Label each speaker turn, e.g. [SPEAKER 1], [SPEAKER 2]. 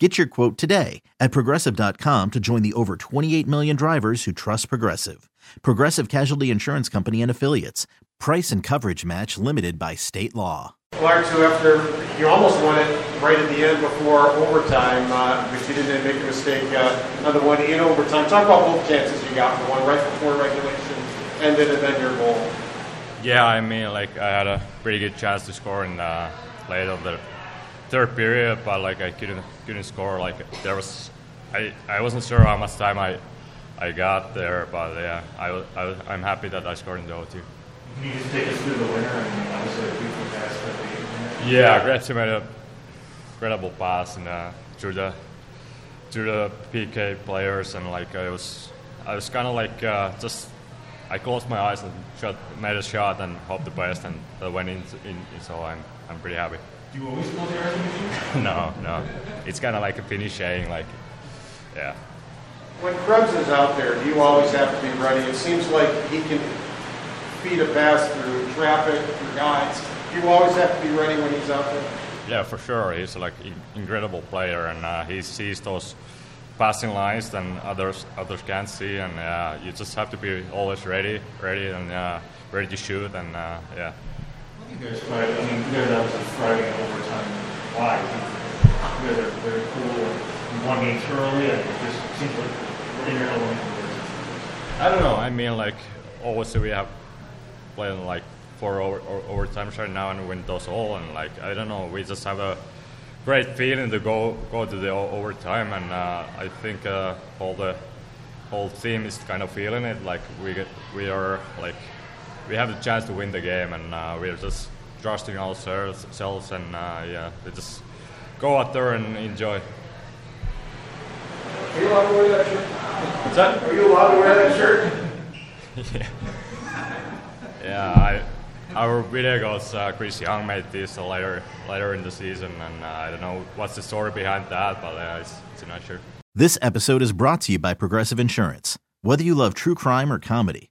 [SPEAKER 1] Get your quote today at progressive.com to join the over 28 million drivers who trust Progressive. Progressive Casualty Insurance Company and Affiliates. Price and coverage match limited by state law.
[SPEAKER 2] Clark, so after you almost won it right at the end before overtime, uh, but you didn't make a mistake uh, on the one in overtime. Talk about both chances you got. The one right before regulation ended, and then your goal.
[SPEAKER 3] Yeah, I mean, like I had a pretty good chance to score in the late of the third period, but like I couldn't couldn't score. Like there was, I, I wasn't sure how much time I I got there, but yeah, I, I I'm happy that I scored in the
[SPEAKER 4] O2. Can you just take us through the winner and obviously a beautiful pass that
[SPEAKER 3] Yeah, Gretchen made a incredible pass and uh, through the through the PK players and like I was I was kind of like uh, just I closed my eyes and shot, made a shot and hoped the best and that went in, in, so I'm I'm pretty happy.
[SPEAKER 4] Do you always close your eyes
[SPEAKER 3] No, no. It's kind of like a finishing, like, yeah.
[SPEAKER 2] When Krebs is out there, do you always have to be ready? It seems like he can feed a pass through traffic, through guys. Do you always have to be ready when he's out there?
[SPEAKER 3] Yeah, for sure. He's like an incredible player, and uh, he sees those passing lines that others others can't see, and uh, you just have to be always ready, ready, and uh, ready to shoot, and uh, yeah
[SPEAKER 4] guys I mean, you guys obviously thriving in overtime. Why? You guys are very cool. You won games early, and it just seems like in your element.
[SPEAKER 3] I don't know. I mean, like, obviously we have played like four over, overtimes right now and win those all, and like, I don't know. We just have a great feeling to go go to the overtime, and uh, I think uh, all the whole team is kind of feeling it. Like we get, we are like we have the chance to win the game, and uh, we're just trusting ourselves, and uh, yeah, we just go out there and enjoy.
[SPEAKER 2] Are you allowed to wear that shirt?
[SPEAKER 3] What's that?
[SPEAKER 2] Are you allowed to wear that shirt?
[SPEAKER 3] yeah. Yeah, I, our video goes uh, Chris Young made this later later in the season, and uh, I don't know what's the story behind that, but uh, it's, it's a nice shirt.
[SPEAKER 1] This episode is brought to you by Progressive Insurance. Whether you love true crime or comedy